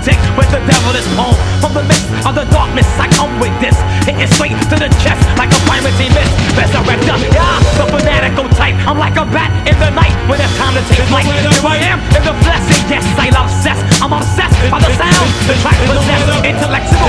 politic the devil is home. From the midst of the darkness, I come with this. Hitting straight to the chest like a piracy mist. RZArector, yeah, the fanatical type. I'm like a bat in the night when it's time to take flight. Here I am in the flesh, and yes, I'm obsessed. I'm obsessed by the sound. The track possessed, intellect.